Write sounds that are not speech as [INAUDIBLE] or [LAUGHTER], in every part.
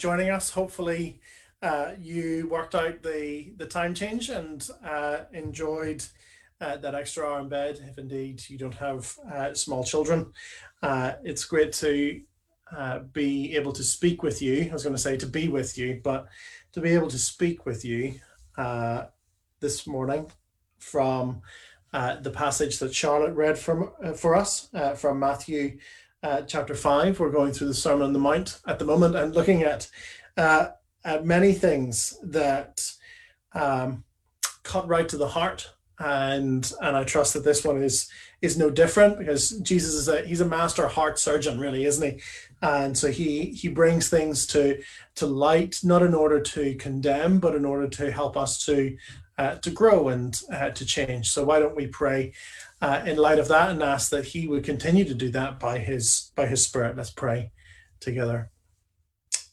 joining us. Hopefully, uh, you worked out the the time change and uh, enjoyed uh, that extra hour in bed. If indeed you don't have uh, small children, uh, it's great to uh, be able to speak with you. I was going to say to be with you, but to be able to speak with you this morning from the passage that Charlotte read from for us from Matthew uh, chapter 5. We're going through the Sermon on the Mount at the moment and looking at, uh, at many things that um, cut right to the heart. And and I trust that this one is is no different because Jesus is a he's a master heart surgeon, really, isn't he? And so he he brings things to to light, not in order to condemn, but in order to help us to uh, to grow and uh, to change. So why don't we pray uh, in light of that and ask that he would continue to do that by his by his spirit. Let's pray together.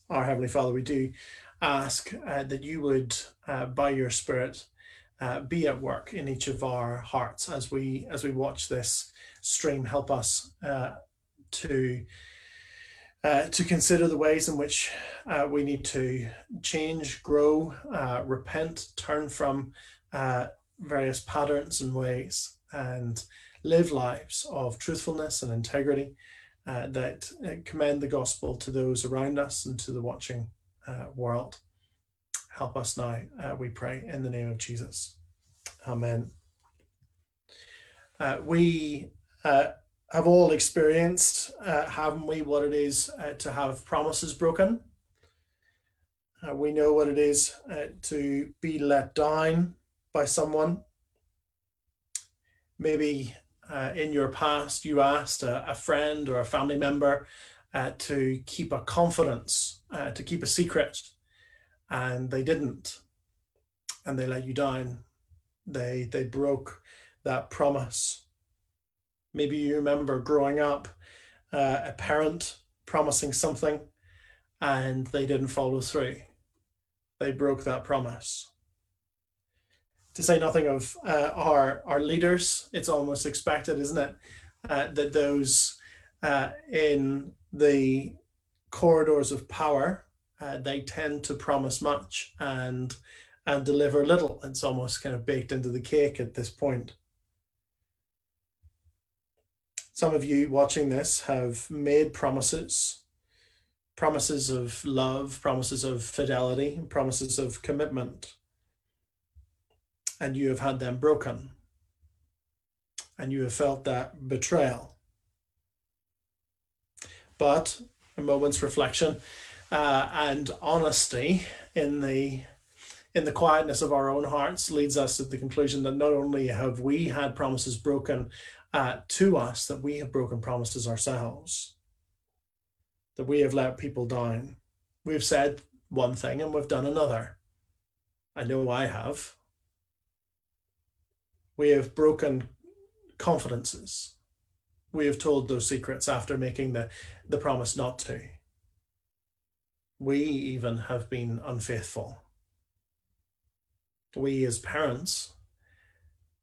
Our heavenly father we do ask uh, that you would uh, by your spirit uh, be at work in each of our hearts as we as we watch this stream help us uh, to uh, to consider the ways in which we need to change grow repent turn from various patterns and ways and live lives of truthfulness and integrity uh, that uh, commend the gospel to those around us and to the watching uh, world. Help us now, uh, we pray, in the name of Jesus. Amen. Uh, we uh, have all experienced, haven't we, what it is to have promises broken. we know what it is to be let down by someone maybe uh, in your past you asked a, a, friend or a family member uh, to keep a confidence, uh, to keep a secret, and they didn't, and they let you down. They they broke that promise. Maybe you remember growing up, uh, a parent promising something, and they didn't follow through. They broke that promise to say nothing of uh, our our leaders, it's almost expected, isn't it, uh, that those uh, in the corridors of power uh, they tend to promise much and and deliver little. It's almost kind of baked into the cake at this point. Some of you watching this have made promises, promises of love, promises of fidelity, promises of commitment and you have had them broken and you have felt that betrayal. But a moment's reflection uh, and honesty in the in the quietness of our own hearts leads us to the conclusion that not only have we had promises broken uh, to us, that we have broken promises ourselves, that we have let people down. We've said one thing and we've done another. I know I have. We have broken confidences. We have told those secrets after making the, the promise not to. We even have been unfaithful. We, as parents,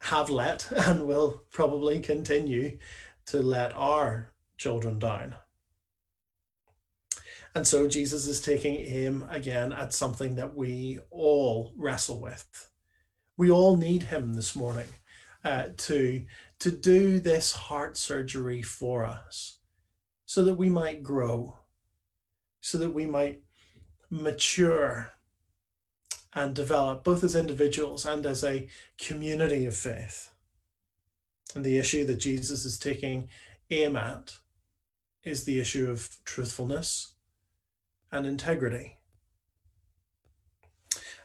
have let [LAUGHS] and will probably continue to let our children down. And so Jesus is taking aim again at something that we all wrestle with. We all need him this morning uh, to to do this heart surgery for us so that we might grow so that we might mature and develop both as individuals and as a community of faith. And the issue that jesus is taking aim at is the issue of truthfulness and integrity.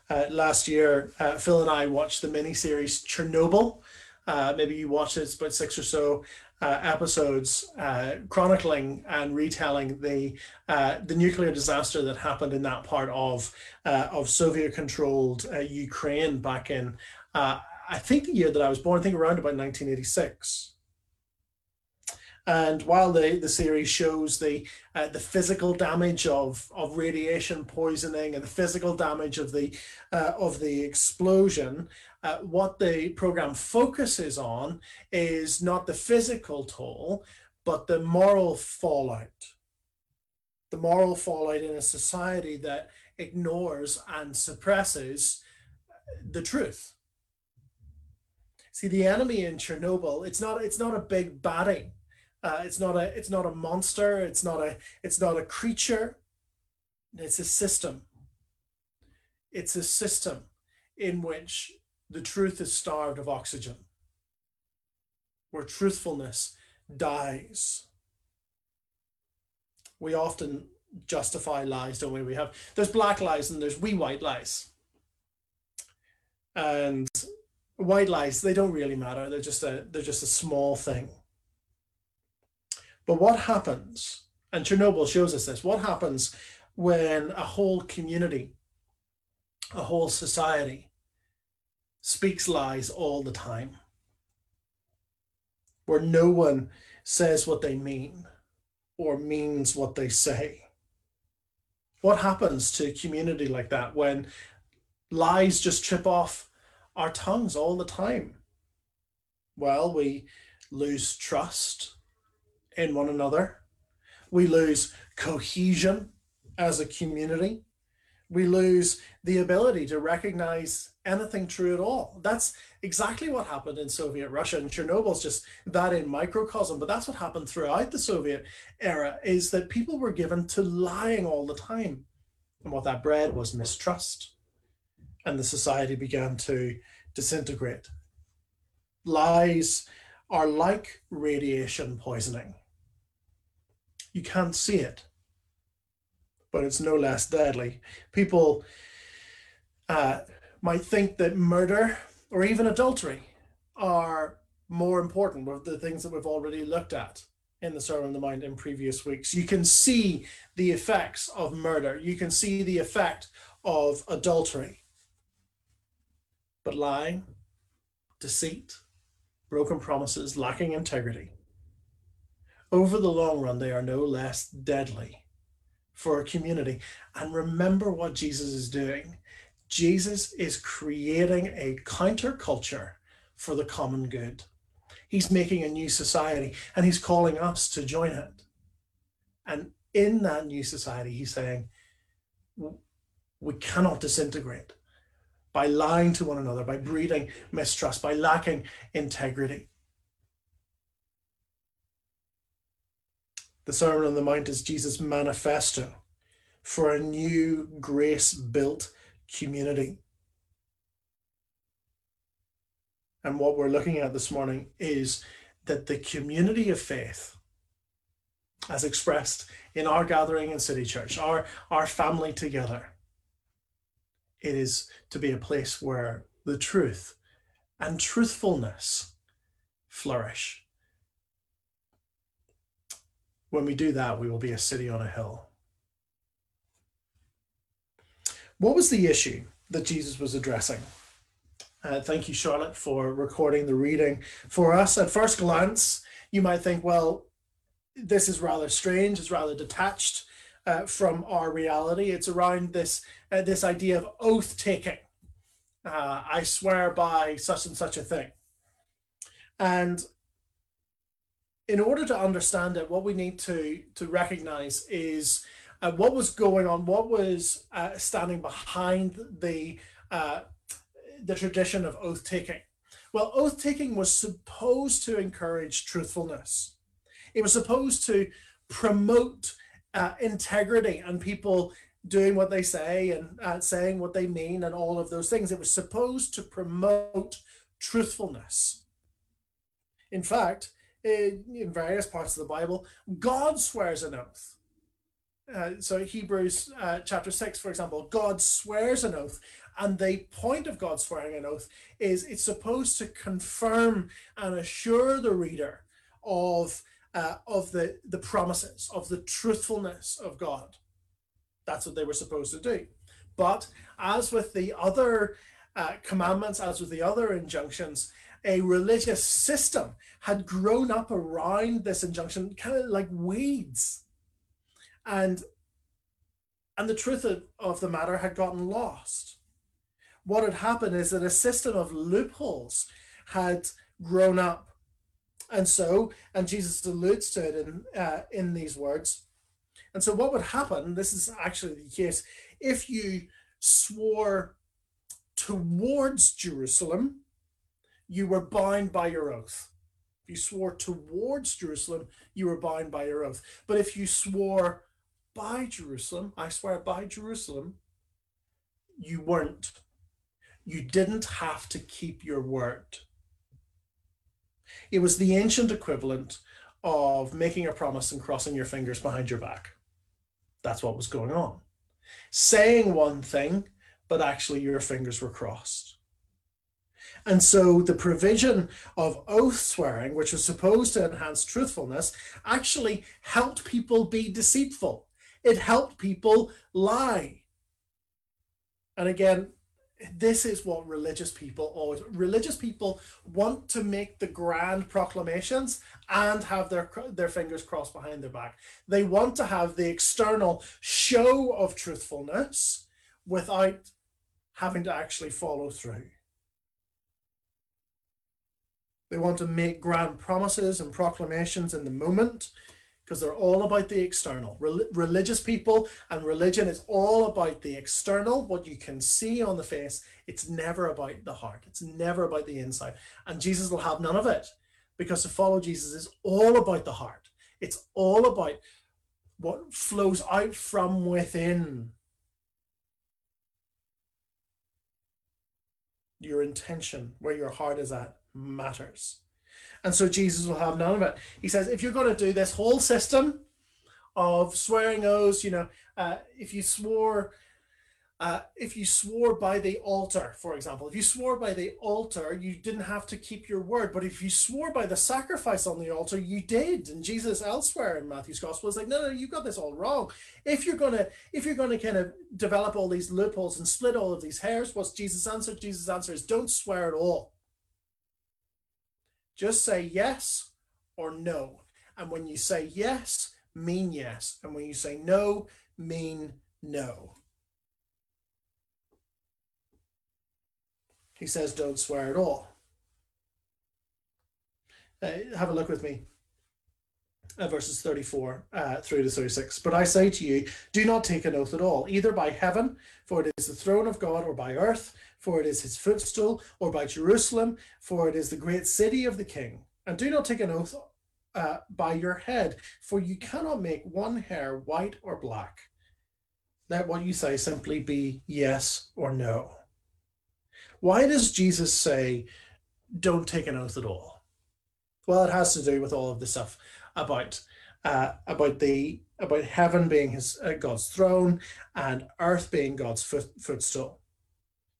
Uh, last year, uh, Phil and I watched the miniseries Chernobyl, uh, maybe you watched it, it's about six or so uh, episodes uh, chronicling and retelling the uh, the nuclear disaster that happened in that part of uh, of Soviet controlled uh, Ukraine back in I think the year that I was born, I think around about 1986. And while the, the series shows the uh, the physical damage of, of radiation poisoning and the physical damage of the uh, of the explosion, uh, what the program focuses on is not the physical toll, but the moral fallout. the moral fallout in a society that ignores and suppresses the truth. See, the enemy in Chernobyl, it's not it's not a big baddie. Uh, it's not a it's not a monster. It's not a it's not a creature. It's a system. It's a system in which the truth is starved of oxygen, where truthfulness dies. We often justify lies, don't we? We have there's black lies and there's wee white lies. And white lies, they don't really matter. They're just a they're just a small thing. But what happens, and Chernobyl shows us this, what happens when a whole community, a whole society speaks lies all the time? Where no one says what they mean or means what they say. What happens to a community like that when lies just trip off our tongues all the time? Well, we lose trust in one another. We lose cohesion as a community. We lose the ability to recognize anything true at all. That's exactly what happened in Soviet Russia and Chernobyl's just that in microcosm, but that's what happened throughout the Soviet era is that people were given to lying all the time. And what that bred was mistrust. And the society began to disintegrate. Lies are like radiation poisoning. You can't see it, but it's no less deadly. People uh, might think that murder or even adultery are more important with the things that we've already looked at in the Sermon on the Mount in previous weeks. You can see the effects of murder. You can see the effect of adultery. But lying, deceit, broken promises, lacking integrity, over the long run, they are no less deadly for a community. And remember what Jesus is doing. Jesus is creating a counterculture for the common good. He's making a new society and he's calling us to join it. And in that new society, he's saying, we cannot disintegrate by lying to one another, by breeding mistrust, by lacking integrity. The Sermon on the Mount is Jesus' manifesto for a new grace built community. And what we're looking at this morning is that the community of faith, as expressed in our gathering in City Church, our, our family together, it is to be a place where the truth and truthfulness flourish. When we do that, we will be a city on a hill. What was the issue that Jesus was addressing? Uh, thank you, Charlotte, for recording the reading for us. At first glance, you might think, well, this is rather strange, it's rather detached uh, from our reality. It's around this, uh, this idea of oath taking. Uh, I swear by such and such a thing. And in order to understand it, what we need to to recognize is uh, what was going on, what was uh, standing behind the uh, the tradition of oath taking. Well, oath taking was supposed to encourage truthfulness. It was supposed to promote uh, integrity and people doing what they say and uh, saying what they mean and all of those things. It was supposed to promote truthfulness. In fact, in, in various parts of the Bible, God swears an oath. Uh, so Hebrews uh, chapter 6, for example, God swears an oath. And the point of God swearing an oath is it's supposed to confirm and assure the reader of, uh, of the, the promises, of the truthfulness of God. That's what they were supposed to do. But as with the other uh, commandments, as with the other injunctions, a religious system had grown up around this injunction, kind of like weeds. And and the truth of, of the matter had gotten lost. What had happened is that a system of loopholes had grown up. And so, and Jesus alludes to it in, uh, in these words, And so, what would happen? This is actually the case if you swore towards Jerusalem, you were bound by your oath. If you swore towards Jerusalem, you were bound by your oath. But if you swore by Jerusalem, I swear by Jerusalem, you weren't. You didn't have to keep your word. It was the ancient equivalent of making a promise and crossing your fingers behind your back. That's what was going on. Saying one thing, but actually your fingers were crossed. And so the provision of oath swearing, which was supposed to enhance truthfulness, actually helped people be deceitful. It helped people lie. And again, this is what religious people always religious people want to make the grand proclamations and have their their fingers crossed behind their back. They want to have the external show of truthfulness without having to actually follow through. They want to make grand promises and proclamations in the moment because they're all about the external. Rel- religious people and religion is all about the external, what you can see on the face. It's never about the heart, it's never about the inside. And Jesus will have none of it because to follow Jesus is all about the heart, it's all about what flows out from within. Your intention, where your heart is at, matters. And so Jesus will have none of it. He says, if you're going to do this whole system of swearing oaths, you know, uh, if you swore, uh, if you swore by the altar, for example, if you swore by the altar, you didn't have to keep your word. But if you swore by the sacrifice on the altar, you did. And Jesus elsewhere in Matthew's gospel is like, no, no, you've got this all wrong. If you're gonna, if you're gonna kind of develop all these loopholes and split all of these hairs, what's Jesus' answer? Jesus' answer is don't swear at all just say yes or no. And when you say yes, mean yes. And when you say no, mean no. He says, don't swear at all. Uh, have a look with me. Uh, verses 34 uh, through to 36. But I say to you, do not take an oath at all, either by heaven, for it is the throne of God, or by earth, for it is his footstool, or by Jerusalem, for it is the great city of the king. And do not take an oath uh, by your head, for you cannot make one hair white or black. Let what you say simply be yes or no. Why does Jesus say, don't take an oath at all? Well, it has to do with all of the stuff about uh, about the about heaven being his uh, God's throne and earth being God's foot, footstool.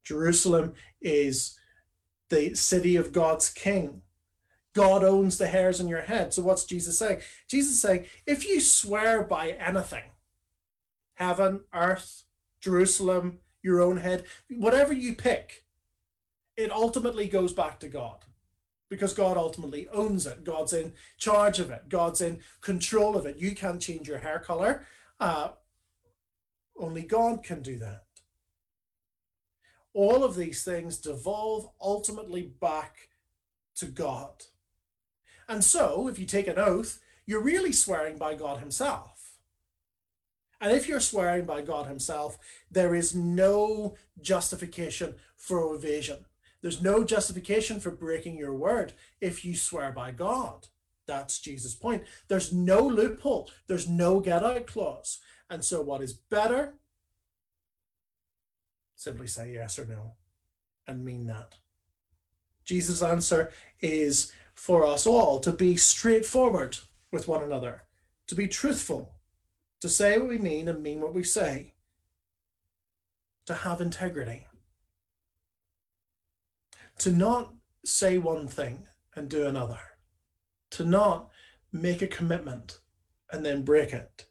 Jerusalem is the city of God's king. God owns the hairs on your head. So what's Jesus saying? Jesus is saying, if you swear by anything, heaven, earth, Jerusalem, your own head, whatever you pick, it ultimately goes back to God because God ultimately owns it. God's in charge of it. God's in control of it. You can't change your hair color. Uh, only God can do that all of these things devolve ultimately back to God. And so, if you take an oath, you're really swearing by God Himself. And if you're swearing by God Himself, there is no justification for evasion. There's no justification for breaking your word if you swear by God. That's Jesus' point. There's no loophole, there's no get out clause. And so, what is better Simply say yes or no and mean that. Jesus' answer is for us all to be straightforward with one another, to be truthful, to say what we mean and mean what we say, to have integrity, to not say one thing and do another, to not make a commitment and then break it,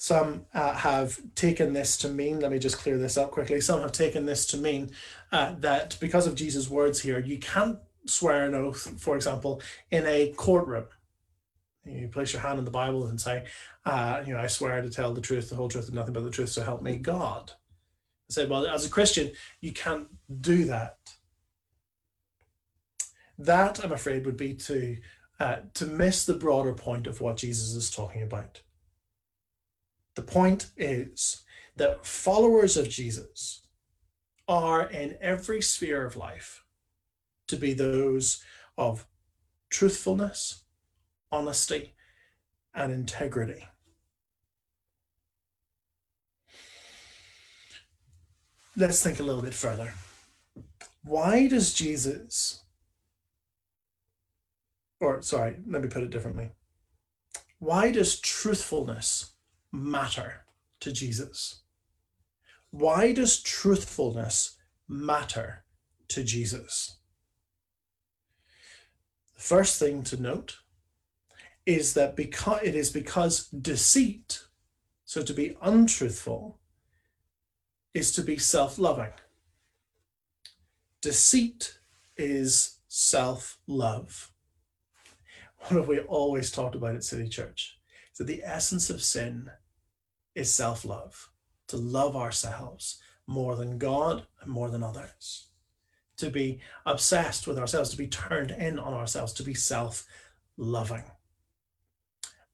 Some uh, have taken this to mean, let me just clear this up quickly. Some have taken this to mean uh, that because of Jesus' words here, you can't swear an oath, for example, in a courtroom. You place your hand in the Bible and say, uh, you know, I swear to tell the truth, the whole truth, and nothing but the truth, so help me God. I said, well, as a Christian, you can't do that. That, I'm afraid, would be to uh, to miss the broader point of what Jesus is talking about. The point is that followers of Jesus are in every sphere of life to be those of truthfulness, honesty, and integrity. Let's think a little bit further. Why does Jesus, or sorry, let me put it differently. Why does truthfulness matter to Jesus? Why does truthfulness matter to Jesus? The first thing to note is that because it is because deceit, so to be untruthful, is to be self-loving. Deceit is self-love. What have we always talked about at City Church? that the essence of sin is self-love to love ourselves more than God and more than others, to be obsessed with ourselves, to be turned in on ourselves, to be self loving.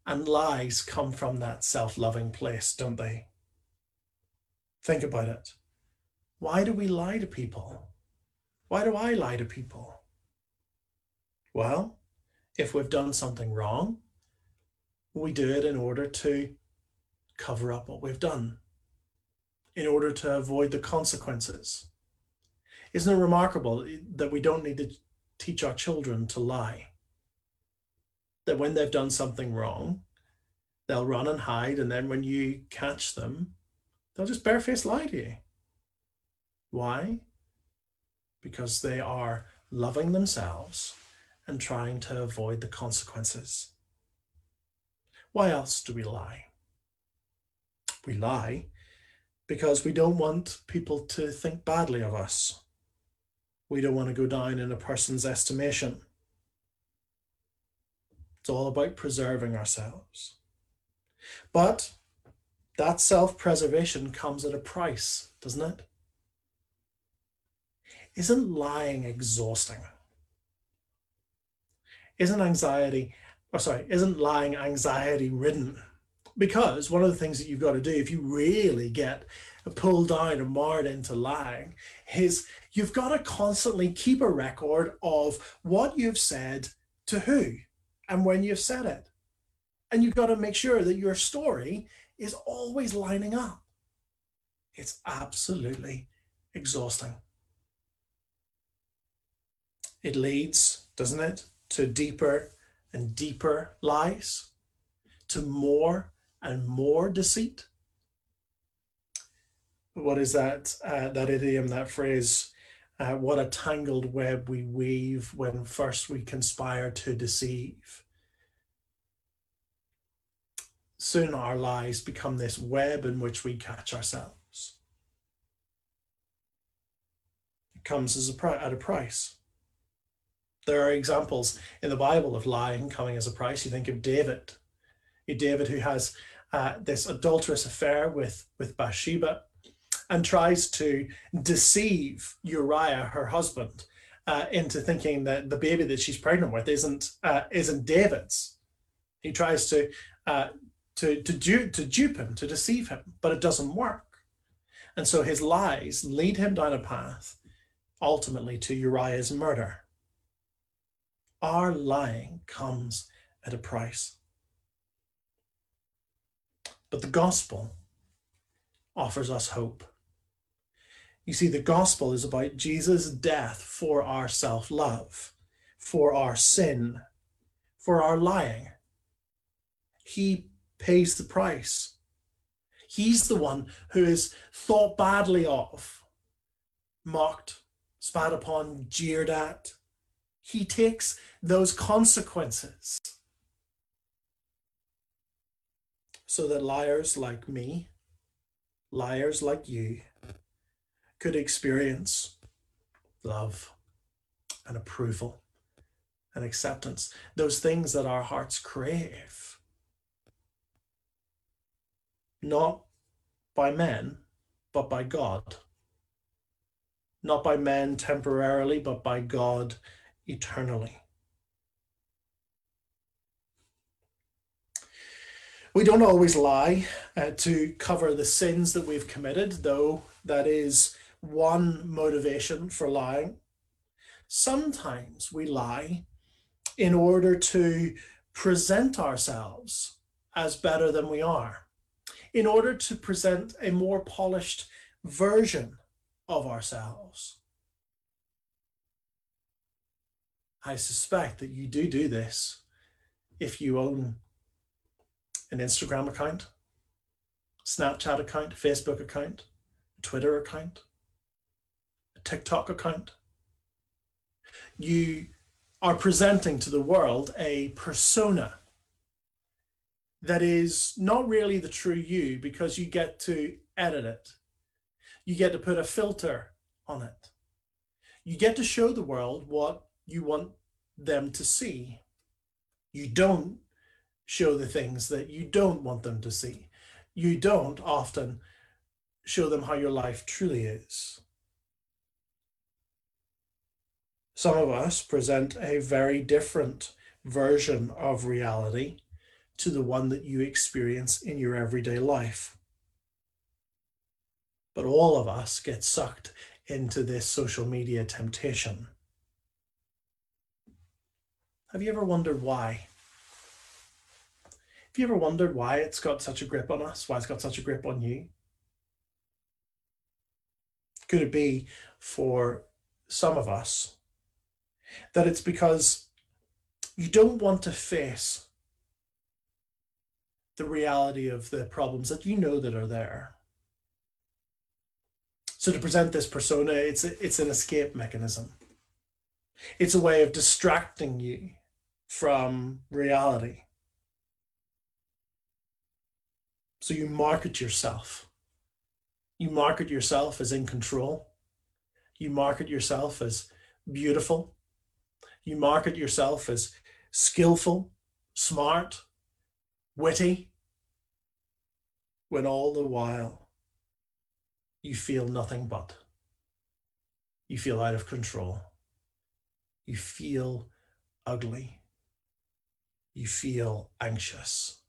And lies come from that self loving place, don't they? Think about it. Why do we lie to people? Why do I lie to people? Well, if we've done something wrong, we do it in order to cover up what we've done in order to avoid the consequences. Isn't it remarkable that we don't need to teach our children to lie? That when they've done something wrong, they'll run and hide, and then when you catch them, they'll just barefaced lie to you. Why? Because they are loving themselves and trying to avoid the consequences. Why else do we lie? We lie because we don't want people to think badly of us. We don't want to go down in a person's estimation. It's all about preserving ourselves. But that self preservation comes at a price, doesn't it? Isn't lying exhausting? Isn't anxiety, or sorry, isn't lying anxiety ridden? because one of the things that you've got to do if you really get pulled down and marred into lying is you've got to constantly keep a record of what you've said to who and when you've said it. And you've got to make sure that your story is always lining up. It's absolutely exhausting. It leads, doesn't it, to deeper and deeper lies, to more and more deceit. What is that? Uh, that idiom, that phrase? Uh, what a tangled web we weave when first we conspire to deceive. Soon our lives become this web in which we catch ourselves. It comes as a at a price. There are examples in the Bible of lying coming as a price. You think of David, David who has uh, this adulterous affair with, with Bathsheba and tries to deceive Uriah, her husband, uh, into thinking that the baby that she's pregnant with isn't uh, isn't David's. He tries to uh, to to, du- to dupe him, to deceive him, but it doesn't work. And so his lies lead him down a path, ultimately to Uriah's murder. Our lying comes at a price. But the gospel offers us hope. You see, the gospel is about Jesus' death for our self love, for our sin, for our lying. He pays the price. He's the one who is thought badly of, mocked, spat upon, jeered at. He takes those consequences so that liars like me, liars like you, could experience love and approval and acceptance, those things that our hearts crave. Not by men, but by God. Not by men temporarily, but by God eternally. We don't always lie uh, to cover the sins that we've committed, though that is one motivation for lying. Sometimes we lie in order to present ourselves as better than we are, in order to present a more polished version of ourselves. I suspect that you do do this if you own an Instagram account, Snapchat account, Facebook account, Twitter account, a TikTok account. You are presenting to the world a persona that is not really the true you because you get to edit it. You get to put a filter on it. You get to show the world what you want them to see. You don't show the things that you don't want them to see. You don't often show them how your life truly is. Some of us present a very different version of reality to the one that you experience in your everyday life. But all of us get sucked into this social media temptation. Have you ever wondered why? Have you ever wondered why it's got such a grip on us? Why it's got such a grip on you? Could it be for some of us that it's because you don't want to face the reality of the problems that you know that are there? So to present this persona, it's a, it's an escape mechanism. It's a way of distracting you from reality. So you market yourself. You market yourself as in control. You market yourself as beautiful. You market yourself as skillful, smart, witty, when all the while you feel nothing but. You feel out of control. You feel ugly you feel anxious,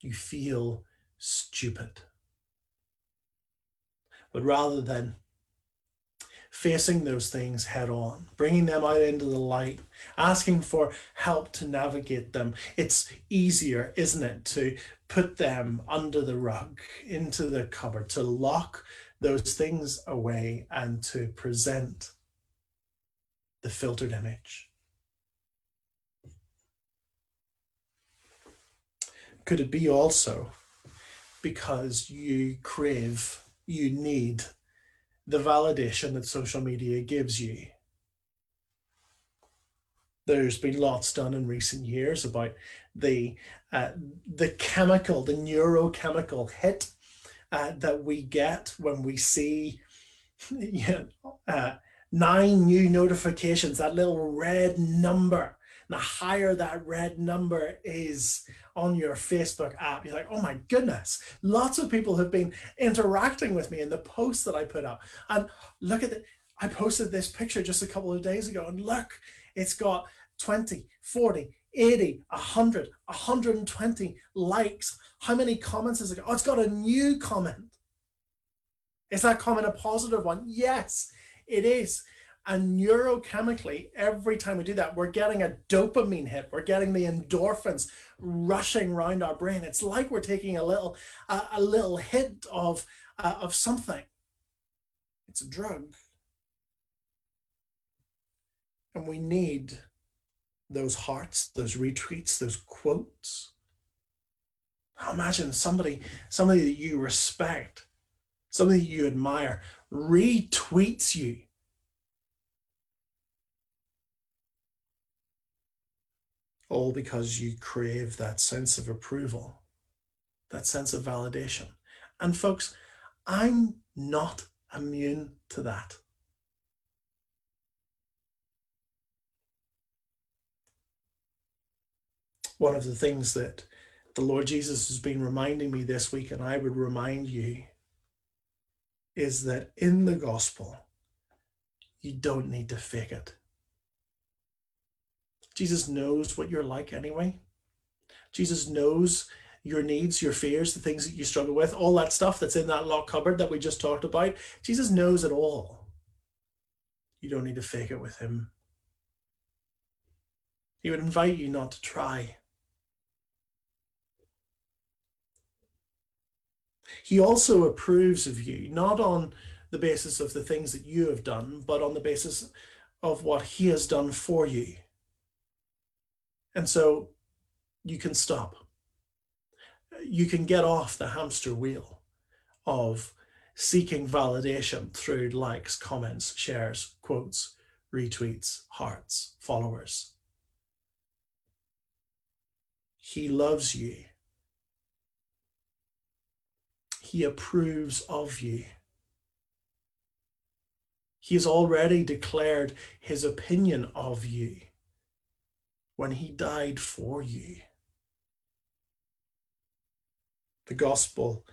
you feel stupid. But rather than facing those things head on, bringing them out into the light, asking for help to navigate them, it's easier, isn't it, to put them under the rug, into the cupboard, to lock those things away and to present the filtered image. Could it be also because you crave, you need the validation that social media gives you? There's been lots done in recent years about the uh, the chemical, the neurochemical hit uh, that we get when we see [LAUGHS] you know, uh, nine new notifications, that little red number. The higher that red number is on your Facebook app, you're like, oh my goodness, lots of people have been interacting with me in the posts that I put up. And look at it. I posted this picture just a couple of days ago, and look, it's got 20, 40, 80, 100, 120 likes. How many comments has it got? Oh, it's got a new comment. Is that comment a positive one? Yes, it is. And neurochemically, every time we do that, we're getting a dopamine hit. We're getting the endorphins rushing around our brain. It's like we're taking a little, uh, a little hit of, uh, of something. It's a drug. And we need those hearts, those retweets, those quotes. imagine somebody, somebody that you respect, somebody you admire, retweets you all because you crave that sense of approval, that sense of validation. And folks, I'm not immune to that. One of the things that the Lord Jesus has been reminding me this week, and I would remind you, is that in the gospel, you don't need to fake it. Jesus knows what you're like anyway. Jesus knows your needs, your fears, the things that you struggle with, all that stuff that's in that locked cupboard that we just talked about. Jesus knows it all. You don't need to fake it with him. He would invite you not to try. He also approves of you, not on the basis of the things that you have done, but on the basis of what he has done for you. And so you can stop. You can get off the hamster wheel of seeking validation through likes, comments, shares, quotes, retweets, hearts, followers. He loves you. He approves of you. He has already declared his opinion of you when he died for you. The gospel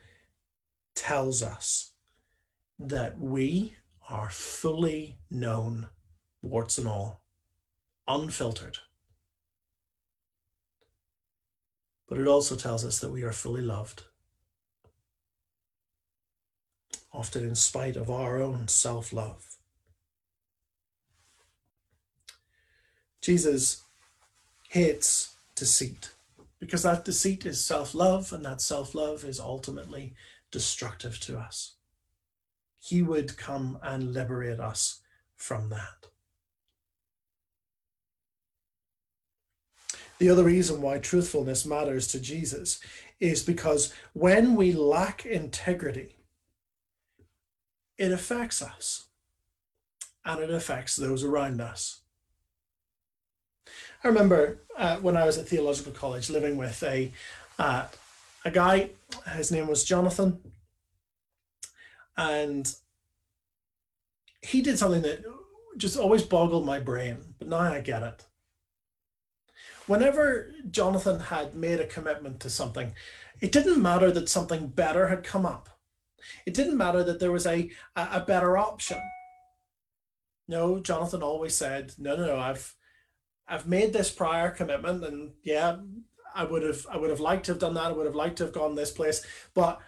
tells us that we are fully known, warts and all, unfiltered. But it also tells us that we are fully loved, often in spite of our own self love. Jesus hates deceit because that deceit is self love, and that self love is ultimately destructive to us. He would come and liberate us from that. The other reason why truthfulness matters to Jesus is because when we lack integrity, it affects us and it affects those around us. I remember uh, when I was at theological college living with a uh, a guy. His name was Jonathan, and he did something that just always boggled my brain. But now I get it. Whenever Jonathan had made a commitment to something, it didn't matter that something better had come up. It didn't matter that there was a a better option. No, Jonathan always said, "No, no, no. I've I've made this prior commitment, and yeah, I would have I would have liked to have done that. I would have liked to have gone this place, but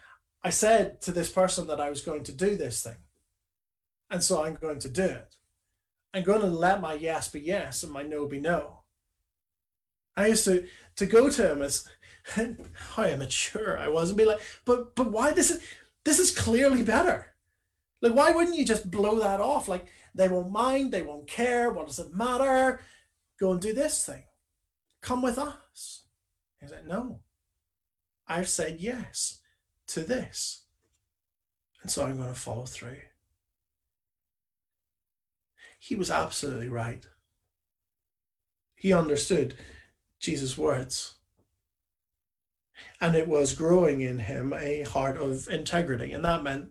I said to this person that I was going to do this thing, and so I'm going to do it. I'm going to let my yes be yes and my no be no. I used to to go to him as [LAUGHS] how immature I was and be like, but but why this is this is clearly better. Like why wouldn't you just blow that off? Like they won't mind, they won't care. What does it matter? Go and do this thing. Come with us. He's like, no, I've said yes to this. And so I'm going to follow through. He was absolutely right. He understood Jesus' words. And it was growing in him a heart of integrity. And that meant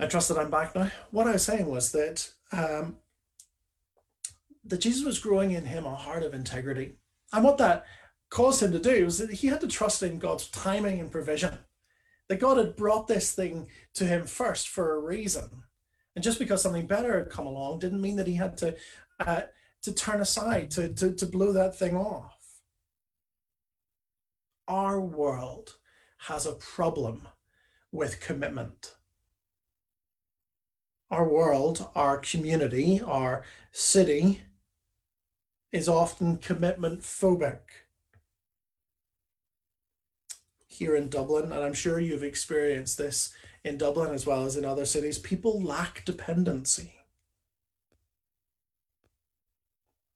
I trust that I'm back now. What I was saying was that um, that Jesus was growing in him a heart of integrity, and what that caused him to do was that he had to trust in God's timing and provision. That God had brought this thing to him first for a reason, and just because something better had come along didn't mean that he had to uh, to turn aside to, to to blow that thing off. Our world has a problem with commitment our world, our community, our city is often commitment phobic. Here in Dublin, and I'm sure you've experienced this in Dublin as well as in other cities, people lack dependency.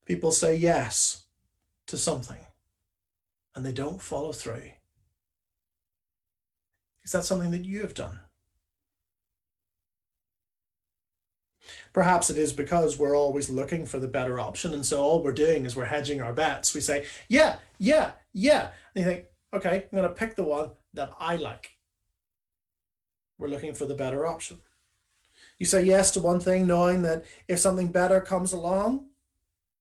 People say yes to something and they don't follow through. Is that something that you have done? Perhaps it is because we're always looking for the better option. And so all we're doing is we're hedging our bets. We say, yeah, yeah, yeah. And you think, okay, I'm going to pick the one that I like. We're looking for the better option. You say yes to one thing, knowing that if something better comes along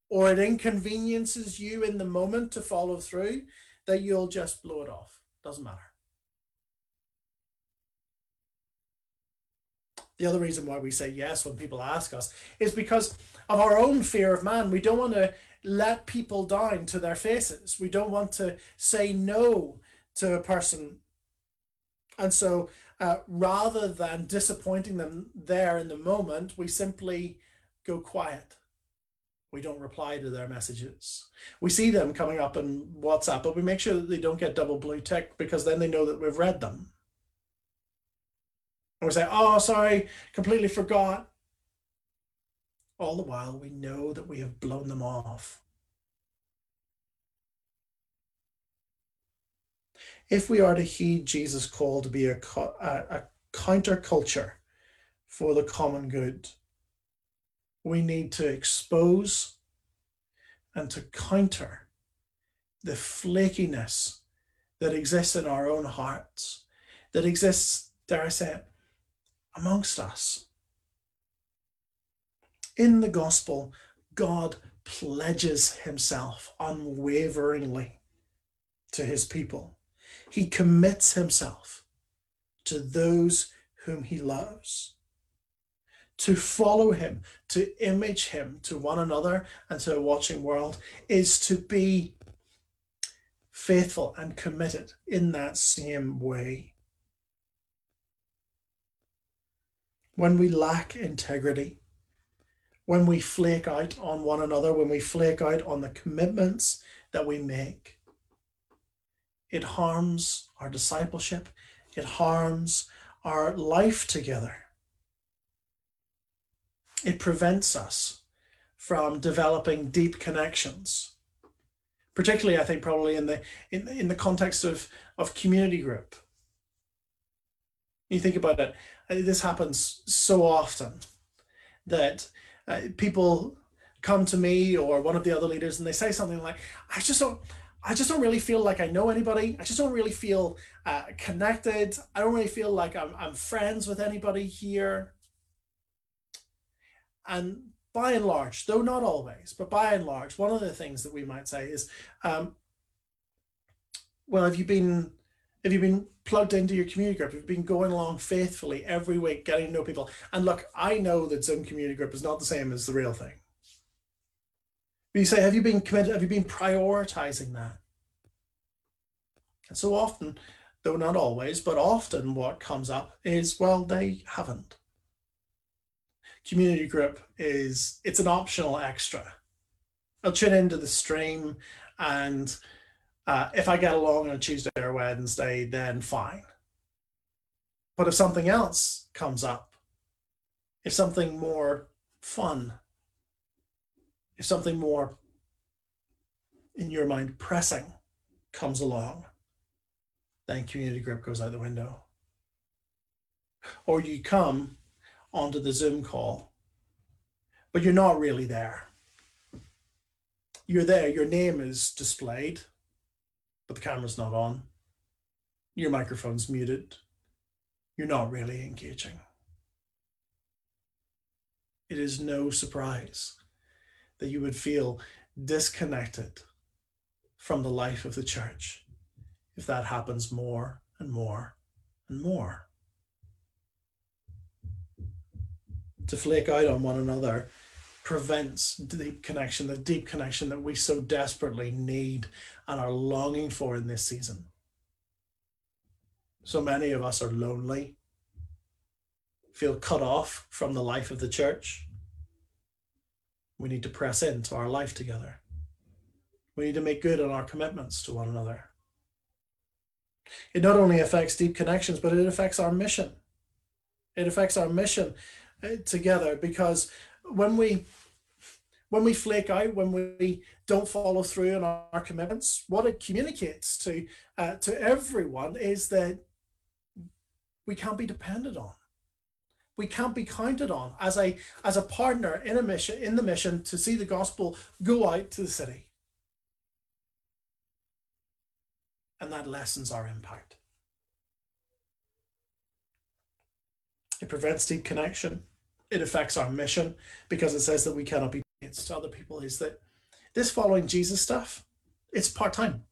or it inconveniences you in the moment to follow through, that you'll just blow it off. Doesn't matter. The other reason why we say yes when people ask us is because of our own fear of man. We don't want to let people down to their faces. We don't want to say no to a person. And so uh, rather than disappointing them there in the moment, we simply go quiet. We don't reply to their messages. We see them coming up in WhatsApp, but we make sure that they don't get double blue tick because then they know that we've read them. And we say, oh, sorry, completely forgot. All the while, we know that we have blown them off. If we are to heed Jesus' call to be a, a, a counterculture for the common good, we need to expose and to counter the flakiness that exists in our own hearts, that exists, dare I say it, amongst us. In the gospel, God pledges himself unwaveringly to his people. He commits himself to those whom he loves. To follow him, to image him to one another and to a watching world is to be faithful and committed in that same way. When we lack integrity, when we flake out on one another, when we flake out on the commitments that we make. It harms our discipleship, it harms our life together. It prevents us from developing deep connections. Particularly, I think, probably in the in, in the context of, of community group. You think about it, this happens so often that uh, people come to me or one of the other leaders and they say something like, I just don't, I just don't really feel like I know anybody. I just don't really feel uh, connected. I don't really feel like I'm, I'm friends with anybody here. And by and large, though not always, but by and large, one of the things that we might say is, um, well, have you been have you been plugged into your community group? Have you been going along faithfully every week, getting to know people? And look, I know that Zoom community group is not the same as the real thing. But you say, have you been committed? Have you been prioritizing that? And so often, though not always, but often what comes up is, well, they haven't. Community group is, it's an optional extra. I'll tune into the stream and uh, if I get along on a Tuesday or Wednesday, then fine. But if something else comes up, if something more fun, if something more in your mind pressing comes along, then community group goes out the window. Or you come onto the Zoom call, but you're not really there. You're there, your name is displayed, but the camera's not on. Your microphone's muted. You're not really engaging. It is no surprise that you would feel disconnected from the life of the church if that happens more and more and more. To flake out on one another prevents deep connection, the deep connection that we so desperately need and are longing for in this season. So many of us are lonely, feel cut off from the life of the church. We need to press into our life together. We need to make good on our commitments to one another. It not only affects deep connections, but it affects our mission. It affects our mission uh, together because when we when we flake out, when we don't follow through on our, commitments, what it communicates to uh, to everyone is that we can't be depended on. We can't be counted on as a as a partner in a mission in the mission to see the gospel go out to the city. And that lessens our impact. It prevents deep connection it affects our mission because it says that we cannot be to other people is that this following Jesus stuff, it's part time.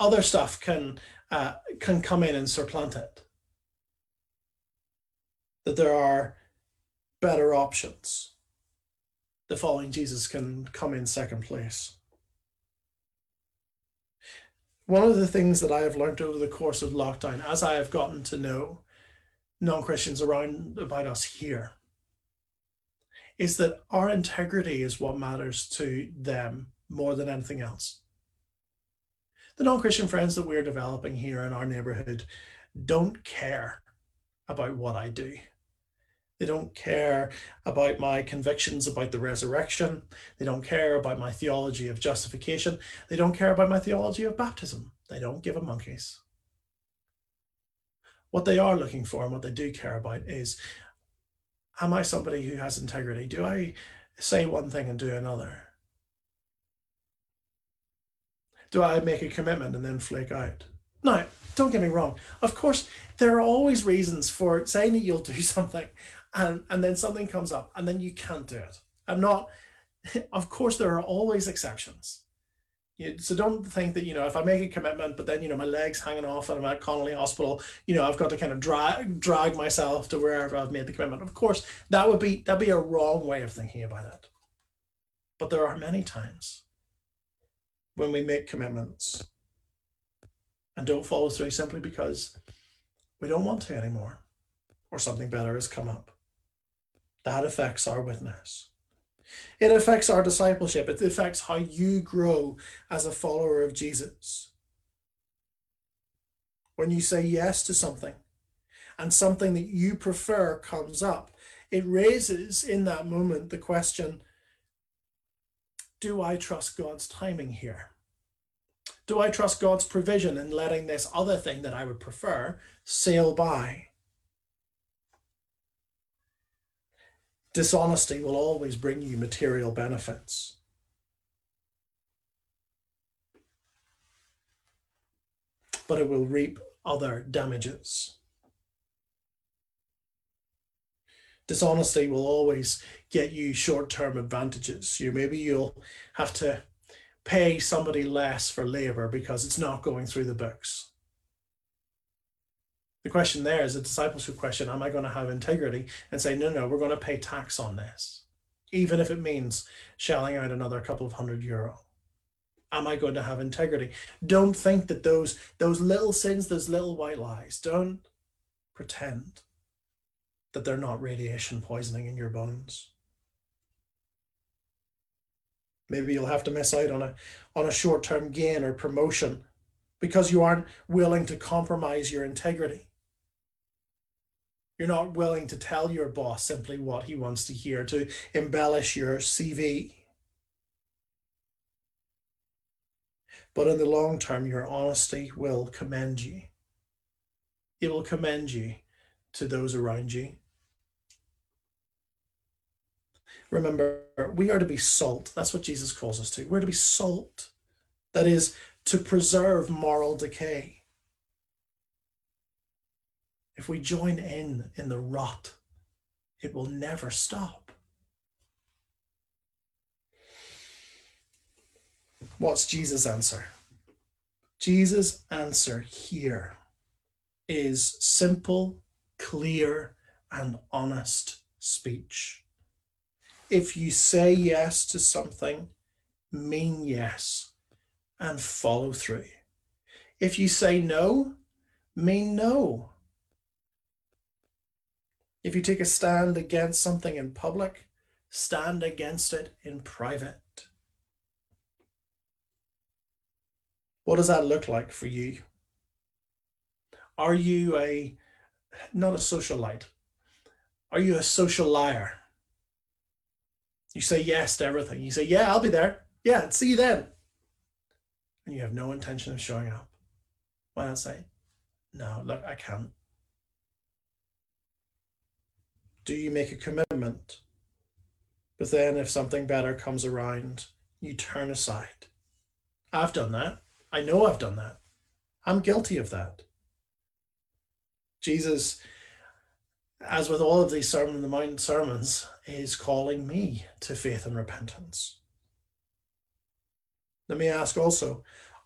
Other stuff can uh, can come in and supplant it. that there are better options. The following Jesus can come in second place. One of the things that I have learned over the course of lockdown, as I have gotten to know non Christians around about us here, is that our integrity is what matters to them more than anything else. The non Christian friends that we're developing here in our neighborhood don't care about what I do. They don't care about my convictions about the resurrection. They don't care about my theology of justification. They don't care about my theology of baptism. They don't give a monkeys. What they are looking for and what they do care about is am I somebody who has integrity? Do I say one thing and do another? Do I make a commitment and then flake out? Now, don't get me wrong. Of course, there are always reasons for saying that you'll do [LAUGHS] something and, and then something comes up and then you can't do it. I'm not, [LAUGHS] of course, there are always exceptions. So don't think that, you know, if I make a commitment, but then, you know, my leg's hanging off and I'm at Connolly Hospital, you know, I've got to kind of drag, drag myself to wherever I've made the commitment. Of course, that would be, that'd be a wrong way of thinking about it. But there are many times when we make commitments and don't follow through simply because we don't want to anymore or something better has come up. That affects our witness. It affects our discipleship. It affects how you grow as a follower of Jesus. When you say yes to something and something that you prefer comes up, it raises in that moment the question Do I trust God's timing here? Do I trust God's provision in letting this other thing that I would prefer sail by? Dishonesty will always bring you material benefits. But it will reap other damages. Dishonesty will always get you short term advantages. You maybe you'll have to pay somebody less for labor because it's not going through the books. The question there is a discipleship question. Am I going to have integrity and say, no, no, we're going to pay tax on this, even if it means shelling out another couple of hundred euro? Am I going to have integrity? Don't think that those those little sins, those little white lies, don't pretend that they're not radiation poisoning in your bones. Maybe you'll have to miss out on a on a short-term gain or promotion because you aren't willing to compromise your integrity. You're not willing to tell your boss simply what he wants to hear, to embellish your CV. But in the long term, your honesty will commend you. It will commend you to those around you. Remember, we are to be salt. That's what Jesus calls us to. We're to be salt. That is, to preserve moral decay if we join in in the rot, it will never stop. What's Jesus' answer? Jesus' answer here is simple, clear, and honest speech. If you say yes to something, mean yes and follow through. If you say no, mean no if you take a stand against something in public, stand against it in private. What does that look like for you? Are you a not a socialite? Are you a social liar? You say yes to everything. You say, Yeah, I'll be there. Yeah, see you then. And you have no intention of showing up. Why not say, No, look, I can't. Do you make a commitment? But then if something better comes around, you turn aside. I've done that. I know I've done that. I'm guilty of that. Jesus, as with all of these Sermon on the Mount sermons, is calling me to faith and repentance. Let me ask also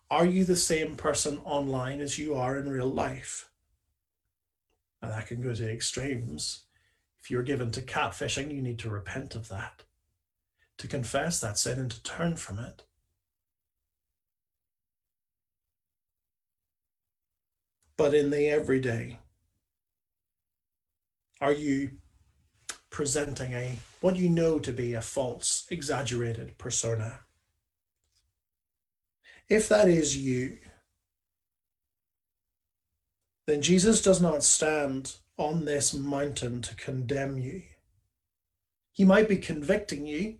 are you the same person online as you are in real life? And that can go to extremes If you're given to catfishing, you need to repent of that, to confess that sin and to turn from it. But in the everyday, are you presenting a what you know to be a false, exaggerated persona? If that is you, then Jesus does not stand on this mountain to condemn you. He might be convicting you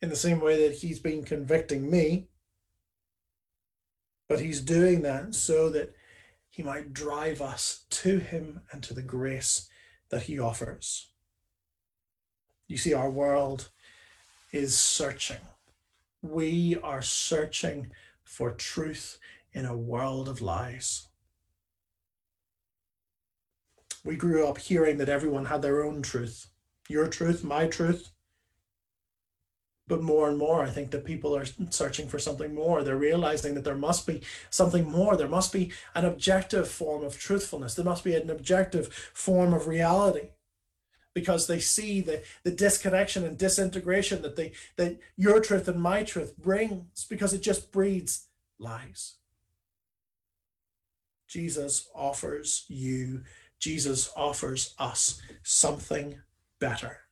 in the same way that he's been convicting me, but he's doing that so that he might drive us to him and to the grace that he offers. You see, our world is searching. We are searching for truth in a world of lies. We grew up hearing that everyone had their own truth your truth, my truth. But more and more, I think that people are searching for something more. They're realizing that there must be something more. There must be an objective form of truthfulness. There must be an objective form of reality because they see the, the disconnection and disintegration that they that your truth and my truth brings because it just breeds lies. Jesus offers you Jesus offers us something better.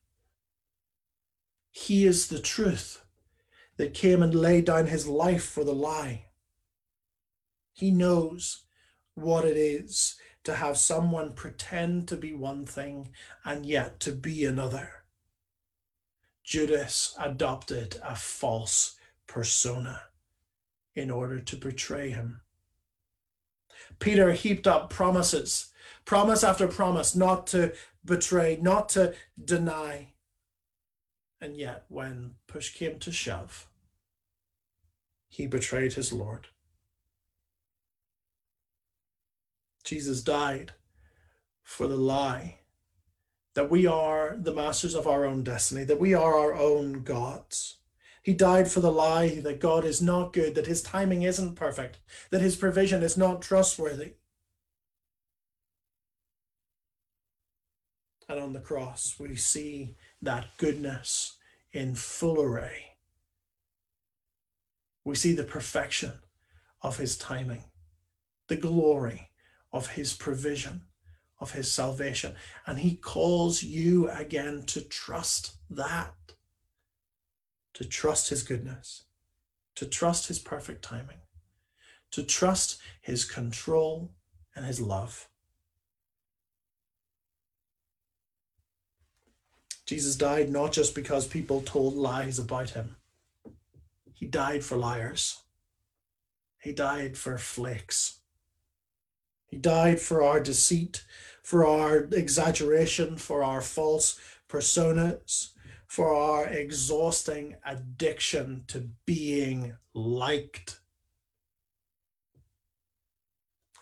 He is the truth that came and laid down his life for the lie. He knows what it is to have someone pretend to be one thing and yet to be another. Judas adopted a false persona in order to betray him. Peter heaped up promises promise after promise not to betray, not to deny. And yet, when push came to shove, he betrayed his Lord. Jesus died for the lie that we are the masters of our own destiny, that we are our own gods. He died for the lie that God is not good, that his timing isn't perfect, that his provision is not trustworthy. And on the cross, we see that goodness in full array. We see the perfection of his timing, the glory of his provision, of his salvation. And he calls you again to trust that, to trust his goodness, to trust his perfect timing, to trust his control and his love. Jesus died not just because people told lies about him, he died for liars. He died for flakes. He died for our deceit, for our exaggeration, for our false personas, for our exhausting addiction to being liked.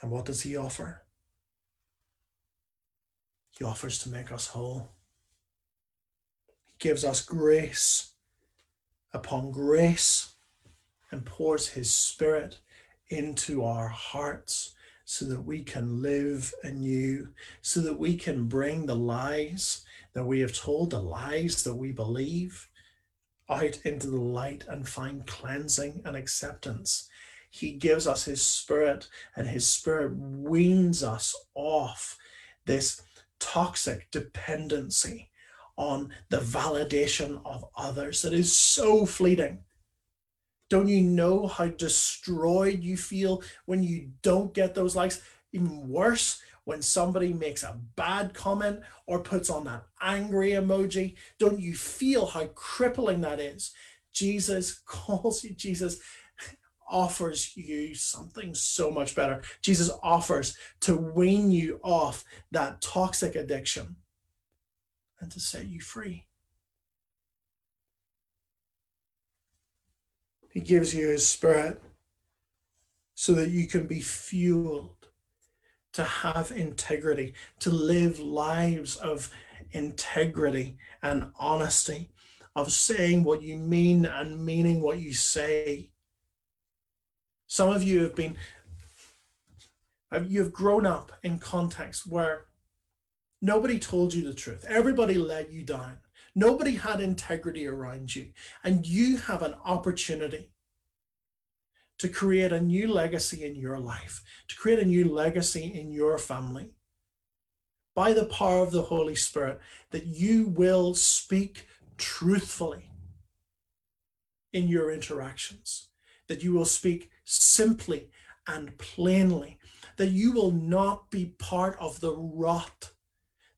And what does he offer? He offers to make us whole gives us grace upon grace and pours his spirit into our hearts so that we can live anew, so that we can bring the lies that we have told, the lies that we believe, out into the light and find cleansing and acceptance. He gives us his spirit, and his spirit weans us off this toxic dependency on the validation of others that is so fleeting. Don't you know how destroyed you feel when you don't get those likes? Even worse, when somebody makes a bad comment or puts on that angry emoji. Don't you feel how crippling that is? Jesus [LAUGHS] calls you, Jesus offers you something so much better. Jesus offers to wean you off that toxic addiction and to set you free. He gives you His Spirit so that you can be fueled to have integrity, to live lives of integrity and honesty, of saying what you mean and meaning what you say. Some of you have been, you've grown up in contexts where Nobody told you the truth. Everybody let you down. Nobody had integrity around you. And you have an opportunity to create a new legacy in your life, to create a new legacy in your family by the power of the Holy Spirit, that you will speak truthfully in your interactions, that you will speak simply and plainly, that you will not be part of the rot,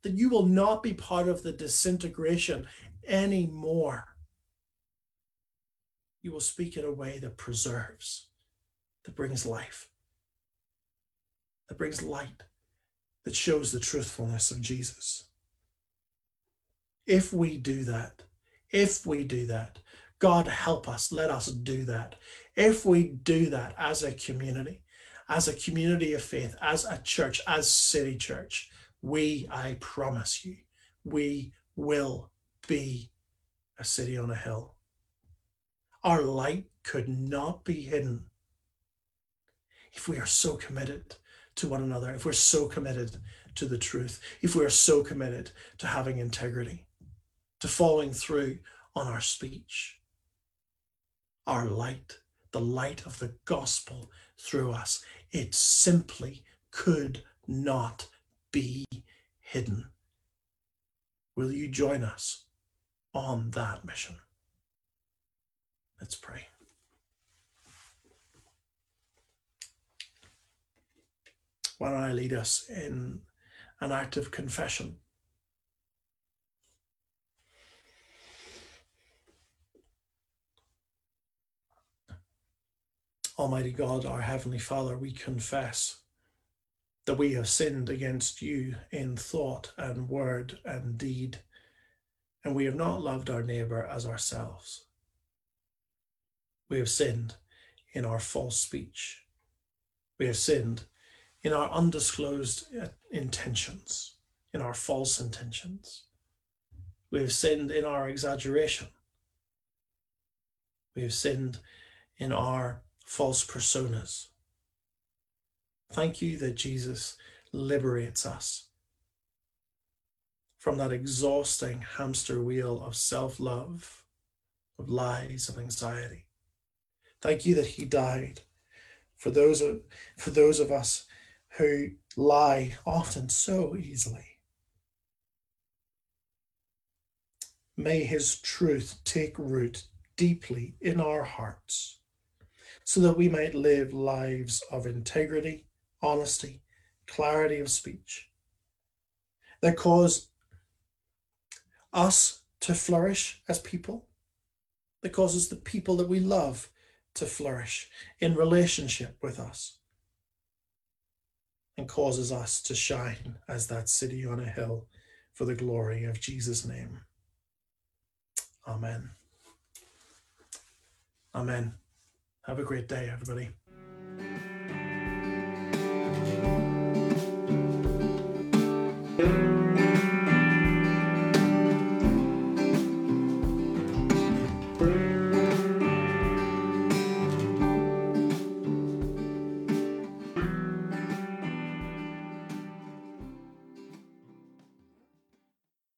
that you will not be part of the disintegration anymore. You will speak in a way that preserves, that brings life, that brings light, that shows the truthfulness of Jesus. If we do that, if we do that, God help us, let us do that. If we do that as a community, as a community of faith, as a church, as City Church, we, I promise you, we will be a city on a hill. Our light could not be hidden if we are so committed to one another, if we're so committed to the truth, if we're so committed to having integrity, to following through on our speech. Our light, the light of the gospel through us, it simply could not be hidden. Will you join us on that mission? Let's pray. Why don't I lead us in an act of confession? Almighty God, our Heavenly Father, we confess that we have sinned against you in thought and word and deed, and we have not loved our neighbour as ourselves. We have sinned in our false speech. We have sinned in our undisclosed uh, intentions, in our false intentions. We have sinned in our exaggeration. We have sinned in our false personas. Thank you that Jesus liberates us from that exhausting hamster wheel of self love, of lies, of anxiety. Thank you that He died for those of, for those of us who lie often so easily. May His truth take root deeply in our hearts so that we might live lives of integrity, honesty, clarity of speech that cause us to flourish as people, that causes the people that we love to flourish in relationship with us, and causes us to shine as that city on a hill for the glory of Jesus' name. Amen. Amen. Have a great day, everybody.